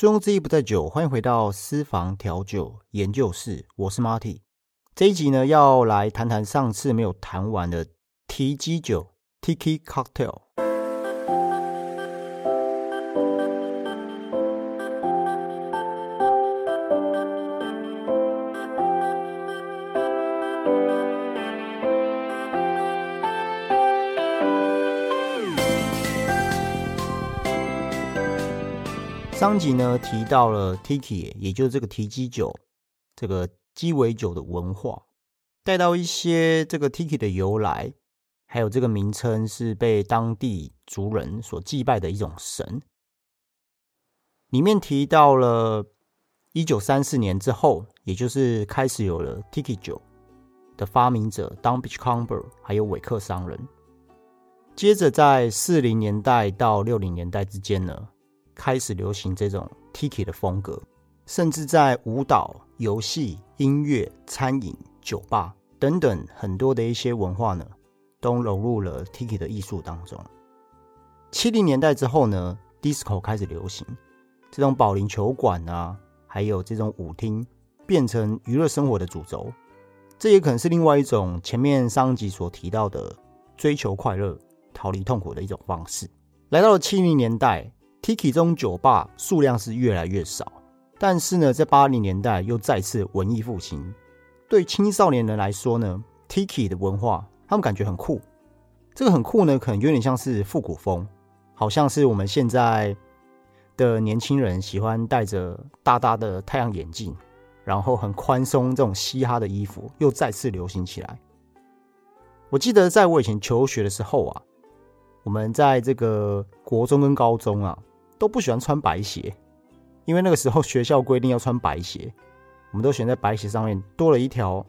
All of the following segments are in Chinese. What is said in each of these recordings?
醉翁之意不在酒，欢迎回到私房调酒研究室，我是 Marty。这一集呢，要来谈谈上次没有谈完的提基酒 （Tiki Cocktail）。上集呢提到了 Tiki，也就是这个提基酒，这个鸡尾酒的文化，带到一些这个 Tiki 的由来，还有这个名称是被当地族人所祭拜的一种神。里面提到了一九三四年之后，也就是开始有了 Tiki 酒的发明者 Don Beachcomber，还有韦克商人。接着在四零年代到六零年代之间呢。开始流行这种 Tiki 的风格，甚至在舞蹈、游戏、音乐、餐饮、酒吧等等很多的一些文化呢，都融入了 Tiki 的艺术当中。七零年代之后呢，Disco 开始流行，这种保龄球馆啊，还有这种舞厅，变成娱乐生活的主轴。这也可能是另外一种前面上集所提到的追求快乐、逃离痛苦的一种方式。来到了七零年代。Tiki 这种酒吧数量是越来越少，但是呢，在八零年代又再次文艺复兴。对青少年人来说呢，Tiki 的文化他们感觉很酷。这个很酷呢，可能有点像是复古风，好像是我们现在的年轻人喜欢戴着大大的太阳眼镜，然后很宽松这种嘻哈的衣服又再次流行起来。我记得在我以前求学的时候啊，我们在这个国中跟高中啊。都不喜欢穿白鞋，因为那个时候学校规定要穿白鞋，我们都选在白鞋上面多了一条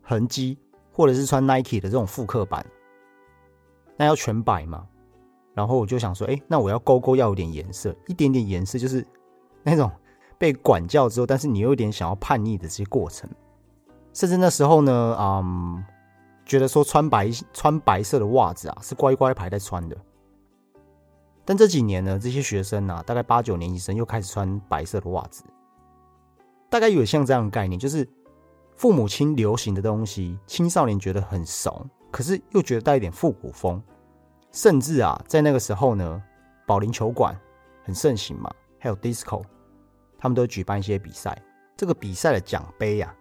痕迹，或者是穿 Nike 的这种复刻版，那要全白嘛。然后我就想说，哎，那我要勾勾要有点颜色，一点点颜色，就是那种被管教之后，但是你有点想要叛逆的这些过程。甚至那时候呢，嗯，觉得说穿白穿白色的袜子啊，是乖乖牌在穿的。但这几年呢，这些学生啊，大概八九年级生又开始穿白色的袜子，大概有像这样的概念，就是父母亲流行的东西，青少年觉得很怂，可是又觉得带一点复古风，甚至啊，在那个时候呢，保龄球馆很盛行嘛，还有 disco，他们都举办一些比赛，这个比赛的奖杯啊，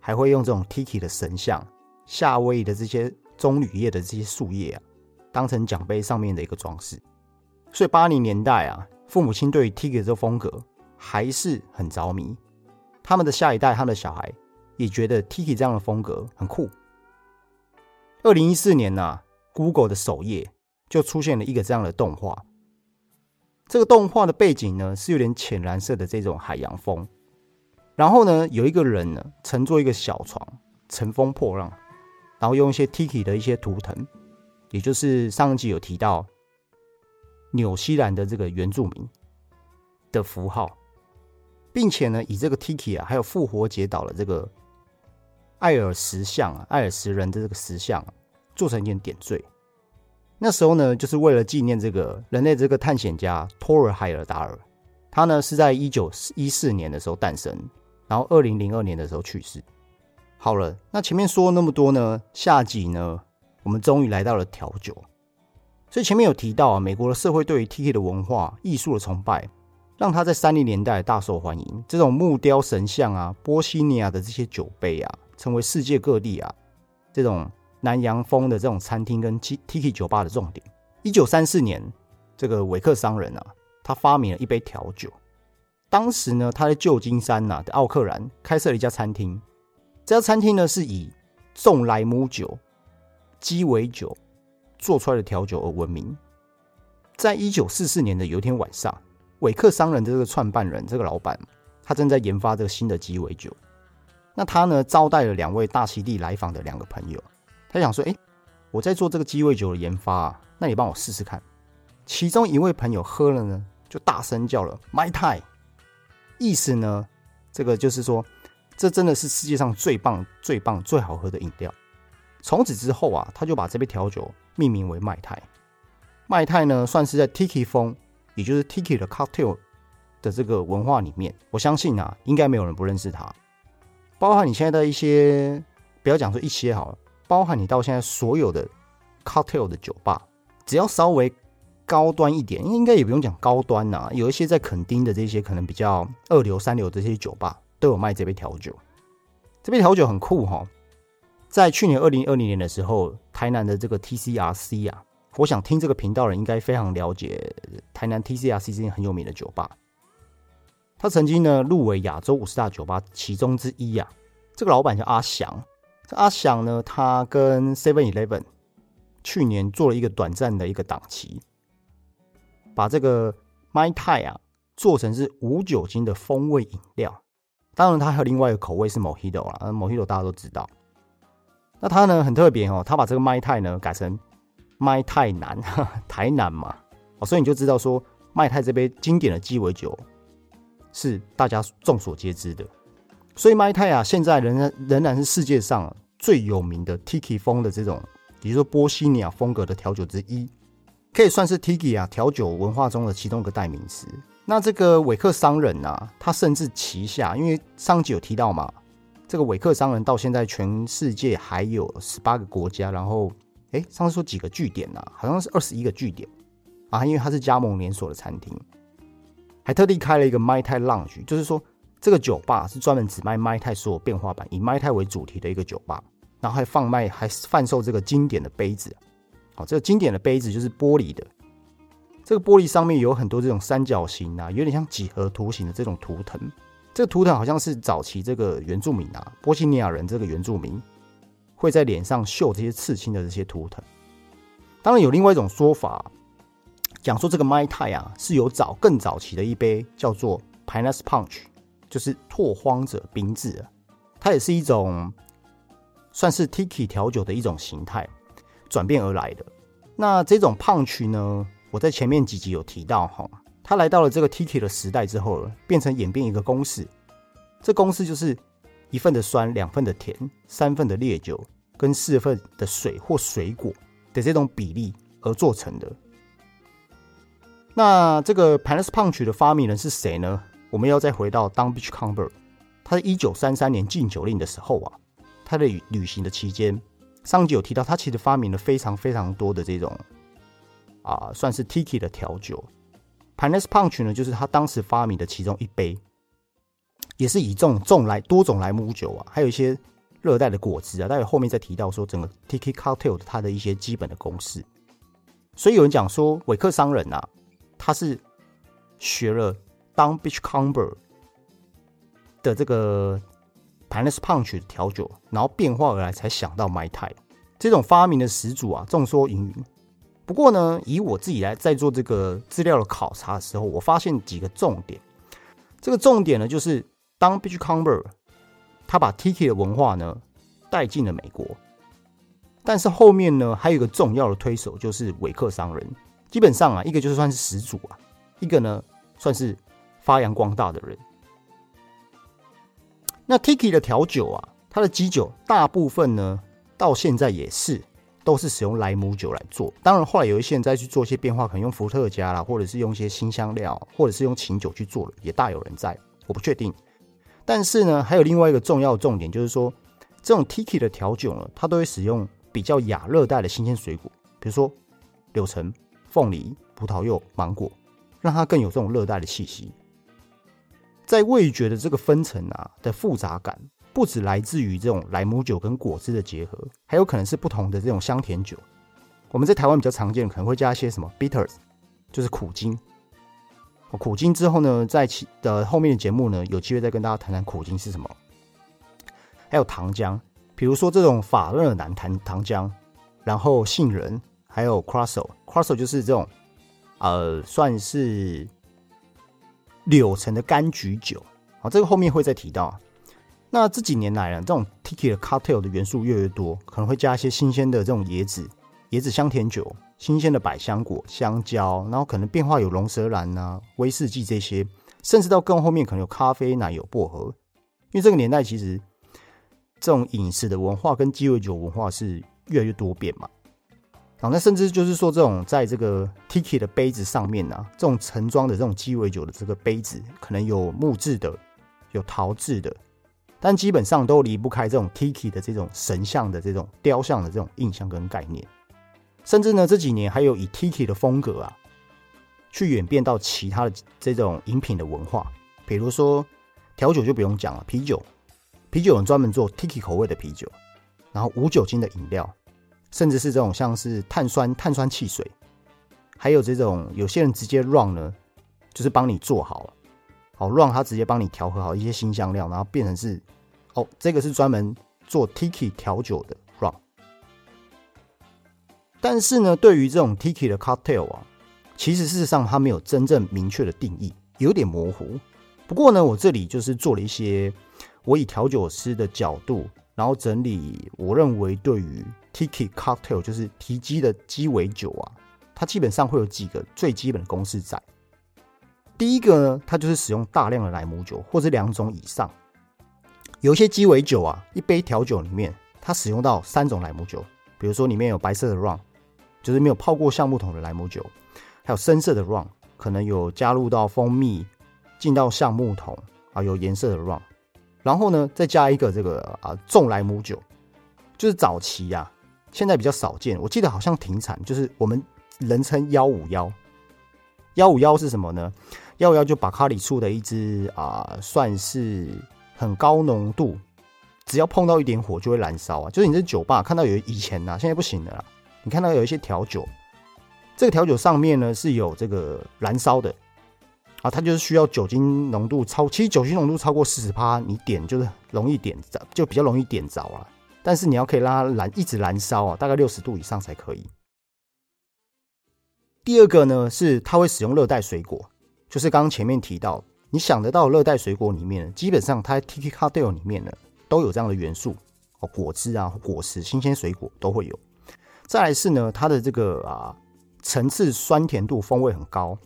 还会用这种 Tiki 的神像、夏威夷的这些棕榈叶的这些树叶啊，当成奖杯上面的一个装饰。所以八零年代啊，父母亲对于 Tiki 这风格还是很着迷。他们的下一代，他的小孩也觉得 Tiki 这样的风格很酷。二零一四年呢，Google 的首页就出现了一个这样的动画。这个动画的背景呢是有点浅蓝色的这种海洋风，然后呢有一个人呢乘坐一个小船，乘风破浪，然后用一些 Tiki 的一些图腾，也就是上一集有提到。纽西兰的这个原住民的符号，并且呢，以这个 Tiki 啊，还有复活节岛的这个艾尔石像啊，艾尔石人的这个石像，做成一点点缀。那时候呢，就是为了纪念这个人类这个探险家托尔海尔达尔，他呢是在一九一四年的时候诞生，然后二零零二年的时候去世。好了，那前面说了那么多呢，下集呢，我们终于来到了调酒。所以前面有提到啊，美国的社会对于 Tiki 的文化艺术的崇拜，让他在三零年代大受欢迎。这种木雕神像啊，波西尼亚的这些酒杯啊，成为世界各地啊这种南洋风的这种餐厅跟 Tiki 酒吧的重点。一九三四年，这个韦克商人啊，他发明了一杯调酒。当时呢，他在旧金山呐的奥克兰开设了一家餐厅。这家餐厅呢，是以重莱姆酒、鸡尾酒。做出来的调酒而闻名。在一九四四年的有一天晚上，韦克商人的这个创办人，这个老板，他正在研发这个新的鸡尾酒。那他呢，招待了两位大溪地来访的两个朋友。他想说：“哎，我在做这个鸡尾酒的研发，啊那你帮我试试看。”其中一位朋友喝了呢，就大声叫了 “My Tai”，意思呢，这个就是说，这真的是世界上最棒、最棒、最好喝的饮料。从此之后啊，他就把这杯调酒命名为麦泰。麦泰呢，算是在 Tiki 风，也就是 Tiki 的 cocktail 的这个文化里面，我相信啊，应该没有人不认识它。包含你现在的一些，不要讲说一些好了，包含你到现在所有的 cocktail 的酒吧，只要稍微高端一点，应该也不用讲高端呐，有一些在垦丁的这些可能比较二流、三流的这些酒吧，都有卖这杯调酒。这杯调酒很酷哈，在去年二零二零年的时候，台南的这个 TCRC 啊，我想听这个频道人应该非常了解台南 TCRC 这间很有名的酒吧。他曾经呢入围亚洲五十大酒吧其中之一啊。这个老板叫阿翔。这阿翔呢，他跟 Seven Eleven 去年做了一个短暂的一个档期，把这个 My Tai 啊做成是无酒精的风味饮料。当然，他还有另外一个口味是 Mojito 啦，Mojito 大家都知道。那他呢很特别哦，他把这个 My Tai 呢改成 My Tai 南，台南嘛，哦，所以你就知道说 My Tai 这杯经典的鸡尾酒。是大家众所皆知的，所以麦泰啊，现在仍然仍然是世界上最有名的 Tiki 风的这种，也就是说波西尼亚风格的调酒之一，可以算是 Tiki 啊调酒文化中的其中一个代名词。那这个韦克商人呐，他甚至旗下，因为上集有提到嘛，这个韦克商人到现在全世界还有十八个国家，然后哎，上次说几个据点呐，好像是二十一个据点啊，因为它是加盟连锁的餐厅。还特地开了一个 My Tai Lounge，就是说这个酒吧是专门只卖 My Tai 所有变化版，以 My Tai 为主题的一个酒吧。然后还放卖，还贩售这个经典的杯子。好，这个经典的杯子就是玻璃的，这个玻璃上面有很多这种三角形啊，有点像几何图形的这种图腾。这个图腾好像是早期这个原住民啊，波西尼亚人这个原住民会在脸上绣这些刺青的这些图腾。当然有另外一种说法。讲说这个麦泰啊，是有早更早期的一杯叫做 Pinus Punch，就是拓荒者冰制，它也是一种算是 Tiki 调酒的一种形态转变而来的。那这种 Punch 呢，我在前面几集有提到哈，它来到了这个 Tiki 的时代之后了，变成演变一个公式，这公式就是一份的酸，两份的甜，三份的烈酒跟四份的水或水果的这种比例而做成的。那这个 Panis Punch 的发明人是谁呢？我们要再回到 Don Beachcomber，他在一九三三年禁酒令的时候啊，他的旅行的期间，上集有提到，他其实发明了非常非常多的这种啊，算是 Tiki 的调酒。Panis Punch 呢，就是他当时发明的其中一杯，也是以这种种来多种莱姆酒啊，还有一些热带的果汁啊，待会后面再提到说整个 Tiki Cocktail 它的一些基本的公式。所以有人讲说，韦克商人啊。他是学了当 Beachcomber 的这个 Panis Punch 的调酒，然后变化而来，才想到 My Tai 这种发明的始祖啊，众说纷纭。不过呢，以我自己来在做这个资料的考察的时候，我发现几个重点。这个重点呢，就是当 Beachcomber 他把 Tiki 的文化呢带进了美国，但是后面呢，还有一个重要的推手，就是韦克商人。基本上啊，一个就是算是始祖啊，一个呢算是发扬光大的人。那 Tiki 的调酒啊，它的基酒大部分呢，到现在也是都是使用莱姆酒来做。当然，后来有一些人再去做一些变化，可能用伏特加啦，或者是用一些新香料，或者是用琴酒去做了，也大有人在。我不确定。但是呢，还有另外一个重要重点，就是说这种 Tiki 的调酒呢，它都会使用比较亚热带的新鲜水果，比如说柳橙。凤梨、葡萄柚、芒果，让它更有这种热带的气息。在味觉的这个分层啊的复杂感，不止来自于这种莱姆酒跟果汁的结合，还有可能是不同的这种香甜酒。我们在台湾比较常见，可能会加一些什么 bitters，就是苦精。苦精之后呢，在其的后面的节目呢，有机会再跟大家谈谈苦精是什么。还有糖浆，比如说这种法勒南糖糖浆，然后杏仁。还有 c r o s s o c r o s s o 就是这种，呃，算是柳橙的柑橘酒。好，这个后面会再提到。那这几年来呢，这种 Tiki 的 Cocktail 的元素越来越多，可能会加一些新鲜的这种椰子、椰子香甜酒、新鲜的百香果、香蕉，然后可能变化有龙舌兰啊、威士忌这些，甚至到更后面可能有咖啡、奶油、薄荷。因为这个年代其实这种饮食的文化跟鸡尾酒文化是越来越多变嘛。啊，那甚至就是说，这种在这个 Tiki 的杯子上面呢，这种盛装的这种鸡尾酒的这个杯子，可能有木质的，有陶制的，但基本上都离不开这种 Tiki 的这种神像的这种雕像的这种印象跟概念。甚至呢，这几年还有以 Tiki 的风格啊，去演变到其他的这种饮品的文化，比如说调酒就不用讲了，啤酒，啤酒人专门做 Tiki 口味的啤酒，然后无酒精的饮料。甚至是这种像是碳酸碳酸汽水，还有这种有些人直接 run 呢，就是帮你做好了，好 run 他直接帮你调和好一些新香料，然后变成是哦，这个是专门做 tiki 调酒的 run。但是呢，对于这种 tiki 的 cocktail 啊，其实事实上它没有真正明确的定义，有点模糊。不过呢，我这里就是做了一些我以调酒师的角度。然后整理，我认为对于 Tiki Cocktail 就是提鸡的鸡尾酒啊，它基本上会有几个最基本的公式在。第一个呢，它就是使用大量的莱姆酒，或者两种以上。有一些鸡尾酒啊，一杯调酒里面它使用到三种莱姆酒，比如说里面有白色的 Rum，就是没有泡过橡木桶的莱姆酒，还有深色的 Rum，可能有加入到蜂蜜进到橡木桶啊，有颜色的 Rum。然后呢，再加一个这个啊，重莱姆酒，就是早期呀，现在比较少见。我记得好像停产，就是我们人称幺五幺。幺五幺是什么呢？幺五幺就把咖喱出的一支啊，算是很高浓度，只要碰到一点火就会燃烧啊。就是你这酒吧看到有以前呐，现在不行了啦。你看到有一些调酒，这个调酒上面呢是有这个燃烧的。啊，它就是需要酒精浓度超，其实酒精浓度超过四十帕，你点就是容易点着，就比较容易点着了。但是你要可以让它燃，一直燃烧啊，大概六十度以上才可以。第二个呢，是它会使用热带水果，就是刚刚前面提到，你想得到热带水果里面，基本上它 Tiki Cocktail 里面呢都有这样的元素哦，果汁啊、果实、新鲜水果都会有。再来是呢，它的这个啊层次、酸甜度、风味很高。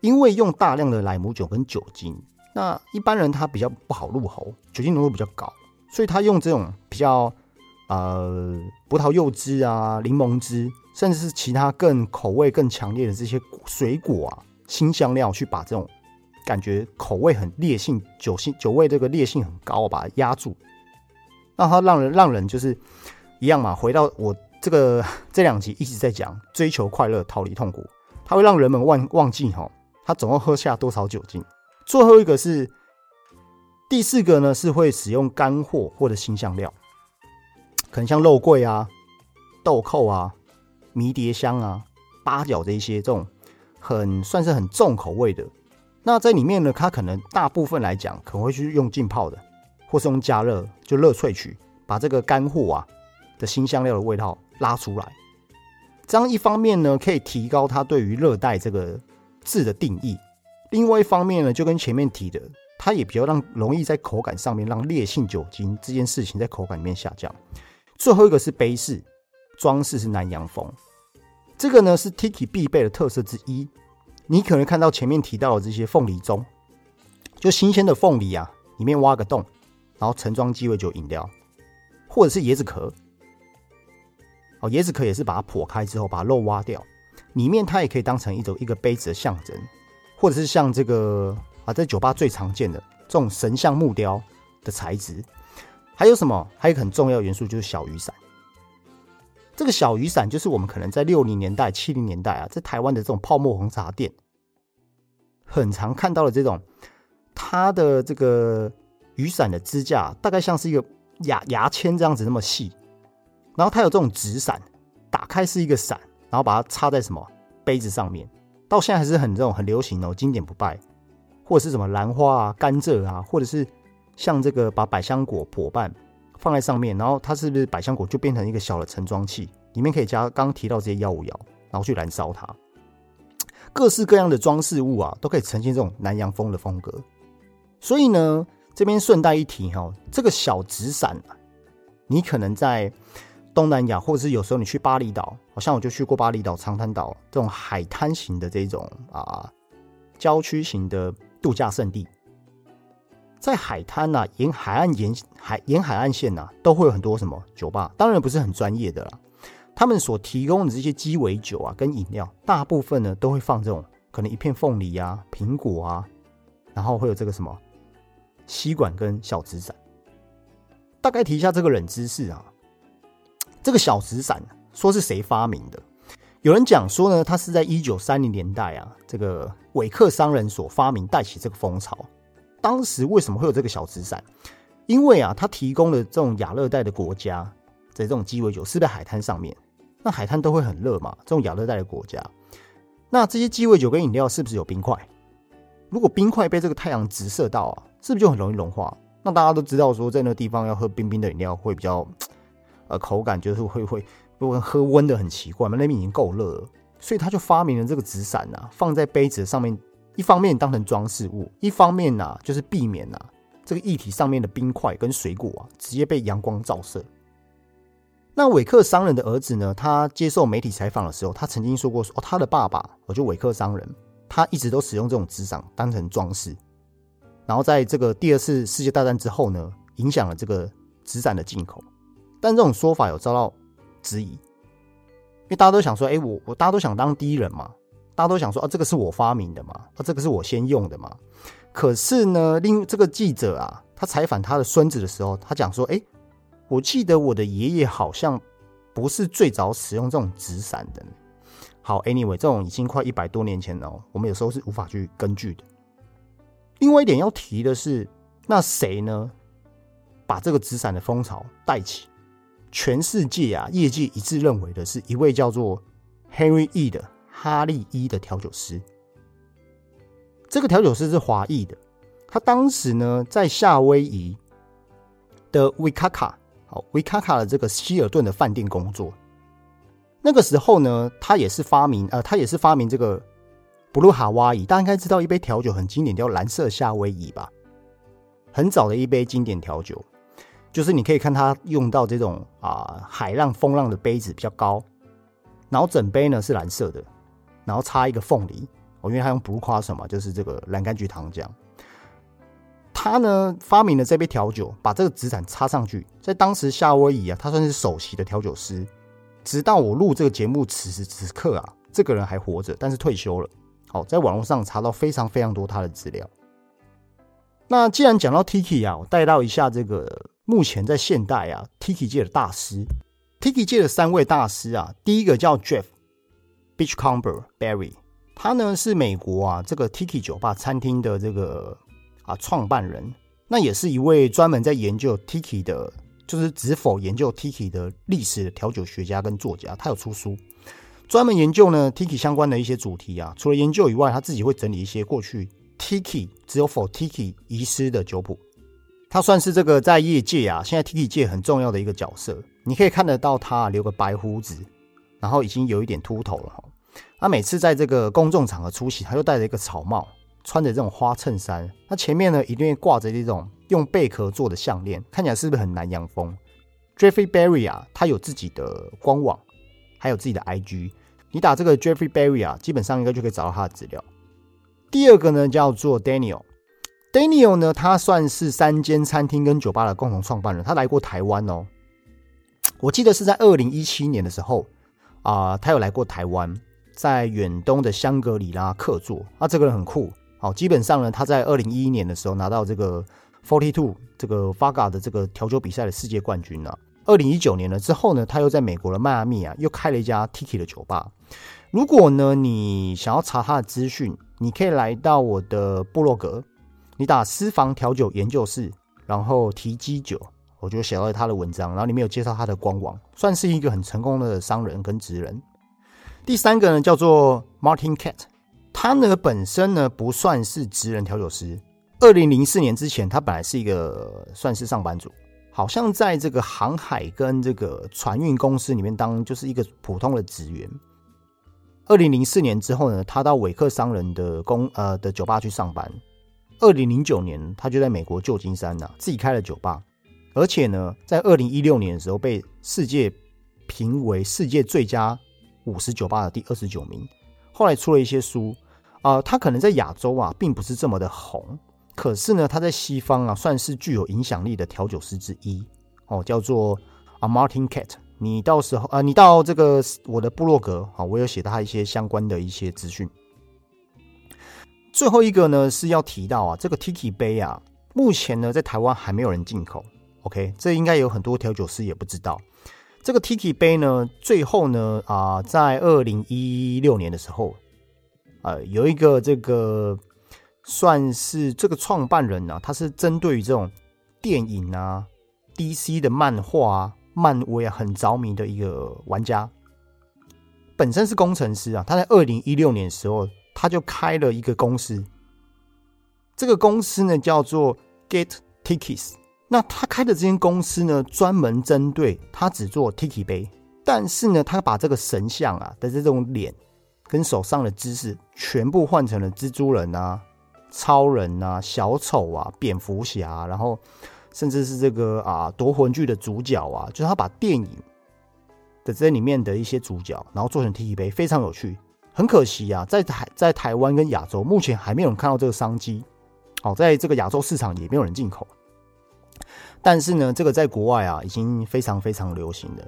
因为用大量的莱姆酒跟酒精，那一般人他比较不好入喉，酒精浓度比较高，所以他用这种比较呃葡萄柚汁啊、柠檬汁，甚至是其他更口味更强烈的这些水果啊、新香料，去把这种感觉口味很烈性、酒性酒味这个烈性很高，把它压住，让它让人让人就是一样嘛。回到我这个 这两集一直在讲追求快乐、逃离痛苦，它会让人们忘忘记哈。他总共喝下多少酒精？最后一个是第四个呢？是会使用干货或者新香料，可能像肉桂啊、豆蔻啊、迷迭香啊、八角这一些这种很算是很重口味的。那在里面呢，它可能大部分来讲可能会去用浸泡的，或是用加热就热萃取，把这个干货啊的新香料的味道拉出来。这样一方面呢，可以提高它对于热带这个。字的定义，另外一方面呢，就跟前面提的，它也比较让容易在口感上面让烈性酒精这件事情在口感里面下降。最后一个是杯饰装饰是南洋风，这个呢是 Tiki 必备的特色之一。你可能看到前面提到的这些凤梨盅，就新鲜的凤梨啊，里面挖个洞，然后盛装鸡尾酒饮料，或者是椰子壳，哦，椰子壳也是把它剖开之后把肉挖掉。里面它也可以当成一种一个杯子的象征，或者是像这个啊，在酒吧最常见的这种神像木雕的材质。还有什么？还有很重要元素就是小雨伞。这个小雨伞就是我们可能在六零年代、七零年代啊，在台湾的这种泡沫红茶店，很常看到的这种，它的这个雨伞的支架大概像是一个牙牙签这样子那么细，然后它有这种纸伞，打开是一个伞。然后把它插在什么杯子上面，到现在还是很这种很流行哦，经典不败，或者是什么兰花啊、甘蔗啊，或者是像这个把百香果破瓣放在上面，然后它是不是百香果就变成一个小的盛装器，里面可以加刚提到这些药物药，然后去燃烧它，各式各样的装饰物啊，都可以呈现这种南洋风的风格。所以呢，这边顺带一提哈，这个小纸伞，你可能在。东南亚，或者是有时候你去巴厘岛，好像我就去过巴厘岛、长滩岛这种海滩型的这种啊郊区型的度假胜地，在海滩呐、沿海岸沿海沿海岸线呐，都会有很多什么酒吧，当然不是很专业的啦，他们所提供的这些鸡尾酒啊，跟饮料，大部分呢都会放这种可能一片凤梨啊、苹果啊，然后会有这个什么吸管跟小纸伞。大概提一下这个冷知识啊，这个小纸伞说是谁发明的？有人讲说呢，它是在一九三零年代啊，这个韦克商人所发明，带起这个风潮。当时为什么会有这个小纸伞？因为啊，它提供了这种亚热带的国家的这种鸡尾酒是在海滩上面。那海滩都会很热嘛？这种亚热带的国家，那这些鸡尾酒跟饮料是不是有冰块？如果冰块被这个太阳直射到啊，是不是就很容易融化？那大家都知道说，在那个地方要喝冰冰的饮料会比较，呃，口感就是会会，如果喝温的很奇怪嘛，那边已经够热了，所以他就发明了这个纸伞呐，放在杯子上面，一方面当成装饰物，一方面呐就是避免呐这个液体上面的冰块跟水果啊直接被阳光照射。那韦克商人的儿子呢？他接受媒体采访的时候，他曾经说过：“说哦，他的爸爸，我就韦克商人，他一直都使用这种纸伞当成装饰。然后在这个第二次世界大战之后呢，影响了这个纸伞的进口。但这种说法有遭到质疑，因为大家都想说：，哎，我我大家都想当第一人嘛，大家都想说：，啊，这个是我发明的嘛，啊，这个是我先用的嘛。可是呢，另这个记者啊，他采访他的孙子的时候，他讲说：，哎。我记得我的爷爷好像不是最早使用这种纸伞的。好，anyway，这种已经快一百多年前了，我们有时候是无法去根据的。另外一点要提的是，那谁呢？把这个纸伞的风潮带起，全世界啊，业界一致认为的是一位叫做 Henry E 的哈利伊的调酒师。这个调酒师是华裔的，他当时呢在夏威夷的维卡卡。好，维卡卡的这个希尔顿的饭店工作。那个时候呢，他也是发明，呃，他也是发明这个布鲁哈瓦伊。大家应该知道一杯调酒很经典，叫蓝色夏威夷吧？很早的一杯经典调酒，就是你可以看它用到这种啊海浪风浪的杯子比较高，然后整杯呢是蓝色的，然后插一个凤梨，哦，因为他用 blue cross 嘛，就是这个蓝柑橘糖浆。他呢发明了这杯调酒，把这个纸伞插上去，在当时夏威夷啊，他算是首席的调酒师。直到我录这个节目此时此刻啊，这个人还活着，但是退休了。好，在网络上查到非常非常多他的资料。那既然讲到 Tiki 啊，我带到一下这个目前在现代啊 Tiki 界的大师，Tiki 界的三位大师啊，第一个叫 Jeff Beachcomber Barry，他呢是美国啊这个 Tiki 酒吧餐厅的这个。啊，创办人那也是一位专门在研究 Tiki 的，就是只否研究 Tiki 的历史的调酒学家跟作家。他有出书，专门研究呢 Tiki 相关的一些主题啊。除了研究以外，他自己会整理一些过去 Tiki 只有否 Tiki 遗失的酒谱。他算是这个在业界啊，现在 Tiki 界很重要的一个角色。你可以看得到他留个白胡子，然后已经有一点秃头了哈。他每次在这个公众场合出席，他就戴着一个草帽。穿着这种花衬衫，那前面呢一定会挂着这种用贝壳做的项链，看起来是不是很南洋风？Jeffrey Berry 啊，他有自己的官网，还有自己的 IG，你打这个 Jeffrey Berry 啊，基本上应该就可以找到他的资料。第二个呢叫做 Daniel，Daniel 呢他算是三间餐厅跟酒吧的共同创办人，他来过台湾哦，我记得是在二零一七年的时候啊，他有来过台湾，在远东的香格里拉客座，啊，这个人很酷。好，基本上呢，他在二零一一年的时候拿到这个 Forty Two 这个 Vaga 的这个调酒比赛的世界冠军了。二零一九年了之后呢，他又在美国的迈阿密啊，又开了一家 Tiki 的酒吧。如果呢，你想要查他的资讯，你可以来到我的部落格，你打私房调酒研究室，然后提基酒，我就写到他的文章，然后里面有介绍他的官网，算是一个很成功的商人跟职人。第三个呢，叫做 Martin Cat。他呢本身呢不算是职人调酒师。二零零四年之前，他本来是一个算是上班族，好像在这个航海跟这个船运公司里面当就是一个普通的职员。二零零四年之后呢，他到韦克商人的公呃的酒吧去上班。二零零九年，他就在美国旧金山呢自己开了酒吧，而且呢，在二零一六年的时候被世界评为世界最佳五十酒吧的第二十九名。后来出了一些书。啊，他可能在亚洲啊，并不是这么的红，可是呢，他在西方啊，算是具有影响力的调酒师之一哦，叫做啊 Martin Cat 你到时候啊，你到这个我的部落格啊，我有写他一些相关的一些资讯。最后一个呢是要提到啊，这个 Tiki 杯啊，目前呢在台湾还没有人进口。OK，这应该有很多调酒师也不知道。这个 Tiki 杯呢，最后呢啊，在二零一六年的时候，呃，有一个这个算是这个创办人呢，他是针对于这种电影啊、DC 的漫画、啊漫威啊很着迷的一个玩家，本身是工程师啊，他在二零一六年的时候，他就开了一个公司，这个公司呢叫做 Get Tickets。那他开的这间公司呢，专门针对他只做 Tiki 杯，但是呢，他把这个神像啊的这种脸跟手上的姿势，全部换成了蜘蛛人啊、超人啊、小丑啊、蝙蝠侠，然后甚至是这个啊夺魂剧的主角啊，就是他把电影的这里面的一些主角，然后做成 Tiki 杯，非常有趣。很可惜啊，在台在台湾跟亚洲，目前还没有人看到这个商机。好，在这个亚洲市场也没有人进口。但是呢，这个在国外啊，已经非常非常流行的。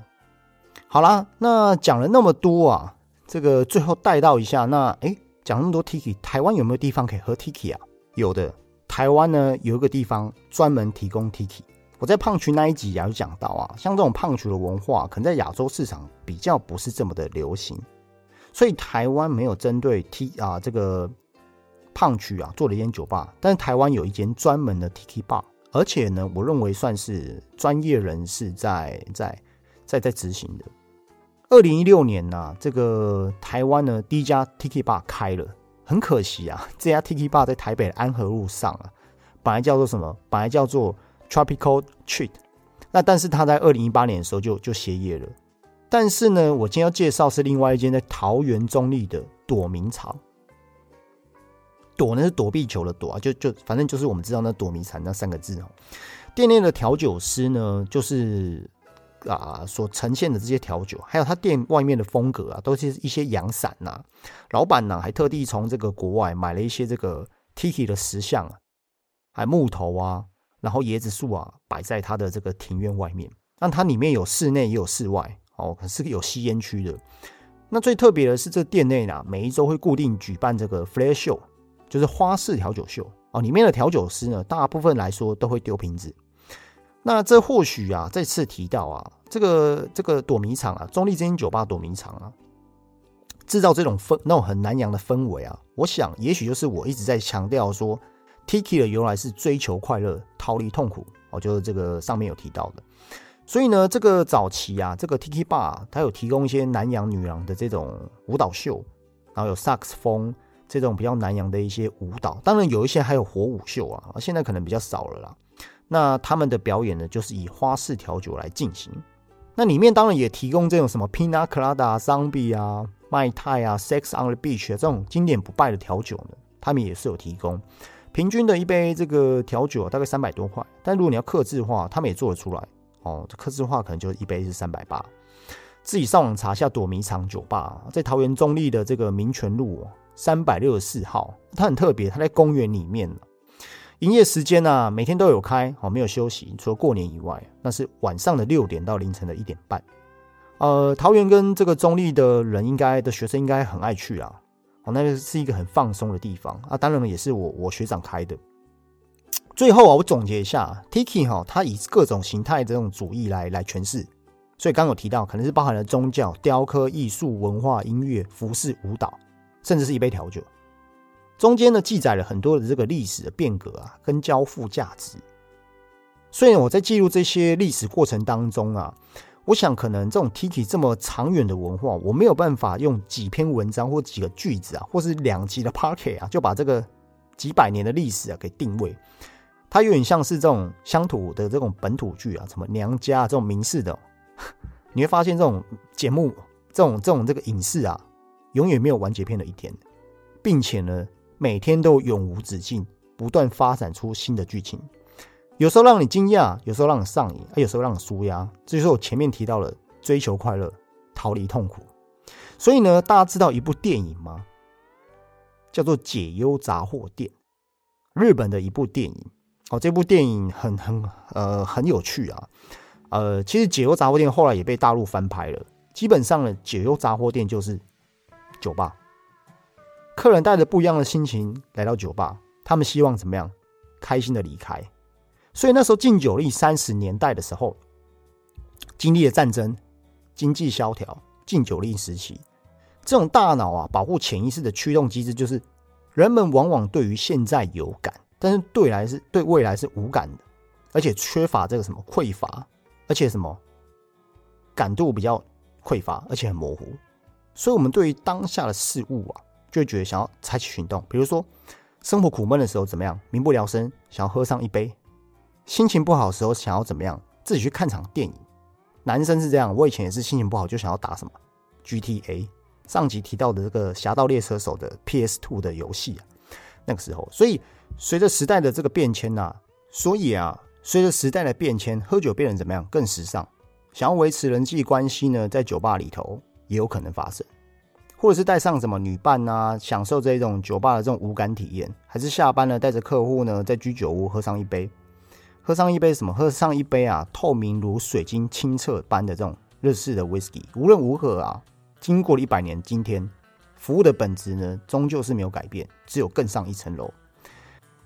好啦，那讲了那么多啊，这个最后带到一下，那哎，讲那么多 Tiki，台湾有没有地方可以喝 Tiki 啊？有的，台湾呢有一个地方专门提供 Tiki。我在胖曲那一集也有讲到啊，像这种胖曲的文化，可能在亚洲市场比较不是这么的流行，所以台湾没有针对 T 啊这个胖曲啊做了一间酒吧，但是台湾有一间专门的 Tiki bar。而且呢，我认为算是专业人士在在在在执行的。二零一六年呢，这个台湾呢第一家 Tiki Bar 开了，很可惜啊，这家 Tiki Bar 在台北安和路上啊，本来叫做什么？本来叫做 Tropical Treat，那但是他在二零一八年的时候就就歇业了。但是呢，我今天要介绍是另外一间在桃园中立的躲明草。躲呢是躲避球的躲啊，就就反正就是我们知道那躲迷藏那三个字哦。店内的调酒师呢，就是啊所呈现的这些调酒，还有他店外面的风格啊，都是一些阳伞呐。老板呢还特地从这个国外买了一些这个 Tiki 的石像啊，还木头啊，然后椰子树啊，摆在他的这个庭院外面。那它里面有室内也有室外哦，可是有吸烟区的。那最特别的是，这店内呢，每一周会固定举办这个 Flare Show。就是花式调酒秀哦，里面的调酒师呢，大部分来说都会丢瓶子。那这或许啊，再次提到啊，这个这个躲迷藏啊，中立之间酒吧躲迷藏啊，制造这种氛那种很南洋的氛围啊，我想也许就是我一直在强调说，Tiki 的由来是追求快乐，逃离痛苦哦，就是这个上面有提到的。所以呢，这个早期啊，这个 Tiki Bar 它有提供一些南洋女郎的这种舞蹈秀，然后有萨克斯风。这种比较南洋的一些舞蹈，当然有一些还有火舞秀啊，现在可能比较少了啦。那他们的表演呢，就是以花式调酒来进行。那里面当然也提供这种什么 Pina Colada、Zombie 啊、麦泰啊、Sex on the Beach 这种经典不败的调酒呢，他们也是有提供。平均的一杯这个调酒大概三百多块，但如果你要克制化，他们也做得出来哦。克制化可能就一杯是三百八。自己上网查下躲迷藏酒吧，在桃园中立的这个民权路。三百六十四号，它很特别，它在公园里面营业时间呢，每天都有开，哦，没有休息，除了过年以外，那是晚上的六点到凌晨的一点半。呃，桃园跟这个中立的人，应该的学生应该很爱去啊，哦，那个是一个很放松的地方啊。当然也是我我学长开的。最后啊，我总结一下，Tiki 哈，它以各种形态这种主义来来诠释，所以刚有提到，可能是包含了宗教、雕刻、艺术、文化、音乐、服饰、舞蹈。甚至是一杯调酒，中间呢记载了很多的这个历史的变革啊，跟交付价值。所以我在记录这些历史过程当中啊，我想可能这种 Tiki 这么长远的文化，我没有办法用几篇文章或几个句子啊，或是两集的 Parky 啊，就把这个几百年的历史啊给定位。它有点像是这种乡土的这种本土剧啊，什么娘家这种民事的，你会发现这种节目，这种这种这个影视啊。永远没有完结篇的一天，并且呢，每天都永无止境，不断发展出新的剧情。有时候让你惊讶，有时候让你上瘾，有时候让你舒压。这就是我前面提到了追求快乐，逃离痛苦。所以呢，大家知道一部电影吗？叫做《解忧杂货店》，日本的一部电影。哦，这部电影很很呃很有趣啊。呃，其实解忧杂货店后来也被大陆翻拍了。基本上呢，解忧杂货店就是酒吧，客人带着不一样的心情来到酒吧，他们希望怎么样？开心的离开。所以那时候禁酒令三十年代的时候，经历了战争、经济萧条、禁酒令时期，这种大脑啊保护潜意识的驱动机制，就是人们往往对于现在有感，但是对来是对未来是无感的，而且缺乏这个什么匮乏。而且什么感度比较匮乏，而且很模糊，所以，我们对于当下的事物啊，就会觉得想要采取行动。比如说，生活苦闷的时候怎么样？民不聊生，想要喝上一杯；心情不好的时候，想要怎么样？自己去看场电影。男生是这样，我以前也是心情不好就想要打什么 GTA。上集提到的这个《侠盗猎车手》的 PS Two 的游戏啊，那个时候，所以随着时代的这个变迁呐，所以啊。随着时代的变迁，喝酒变得怎么样？更时尚。想要维持人际关系呢，在酒吧里头也有可能发生，或者是带上什么女伴啊，享受这种酒吧的这种无感体验，还是下班了带着客户呢，在居酒屋喝上一杯，喝上一杯什么？喝上一杯啊，透明如水晶、清澈般的这种日式的 whisky。无论如何啊，经过了一百年，今天服务的本质呢，终究是没有改变，只有更上一层楼。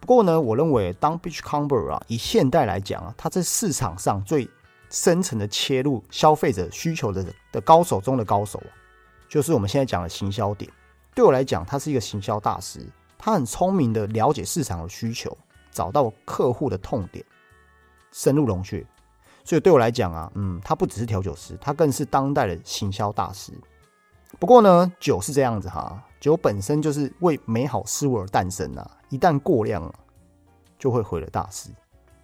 不过呢，我认为当 Beachcomber 啊，以现代来讲啊，它在市场上最深层的切入消费者需求的的高手中的高手，就是我们现在讲的行销点。对我来讲，他是一个行销大师，他很聪明的了解市场的需求，找到客户的痛点，深入龙穴。所以对我来讲啊，嗯，他不只是调酒师，他更是当代的行销大师。不过呢，酒是这样子哈，酒本身就是为美好事物而诞生啊，一旦过量，就会毁了大事。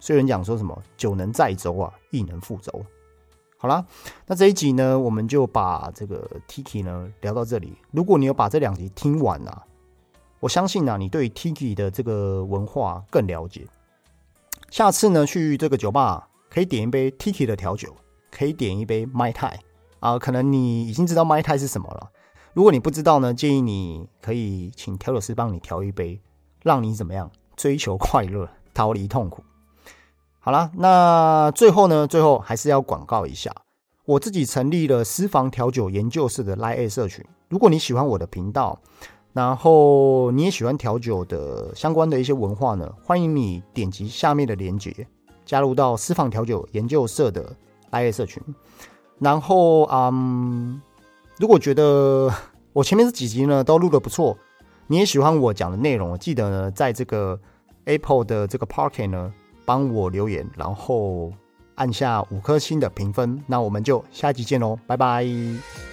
所以人讲说什么“酒能载舟啊，亦能覆舟”。好啦，那这一集呢，我们就把这个 Tiki 呢聊到这里。如果你有把这两集听完啊，我相信啊，你对 Tiki 的这个文化更了解。下次呢，去这个酒吧可以点一杯 Tiki 的调酒，可以点一杯 My Tai。啊，可能你已经知道麦太是什么了。如果你不知道呢，建议你可以请调酒师帮你调一杯，让你怎么样追求快乐，逃离痛苦。好了，那最后呢，最后还是要广告一下，我自己成立了私房调酒研究室的 Line 社群。如果你喜欢我的频道，然后你也喜欢调酒的相关的一些文化呢，欢迎你点击下面的链接，加入到私房调酒研究社的 Line 社群。然后，嗯，如果觉得我前面这几集呢都录的不错，你也喜欢我讲的内容，记得呢在这个 Apple 的这个 Park 呢帮我留言，然后按下五颗星的评分。那我们就下集见喽，拜拜。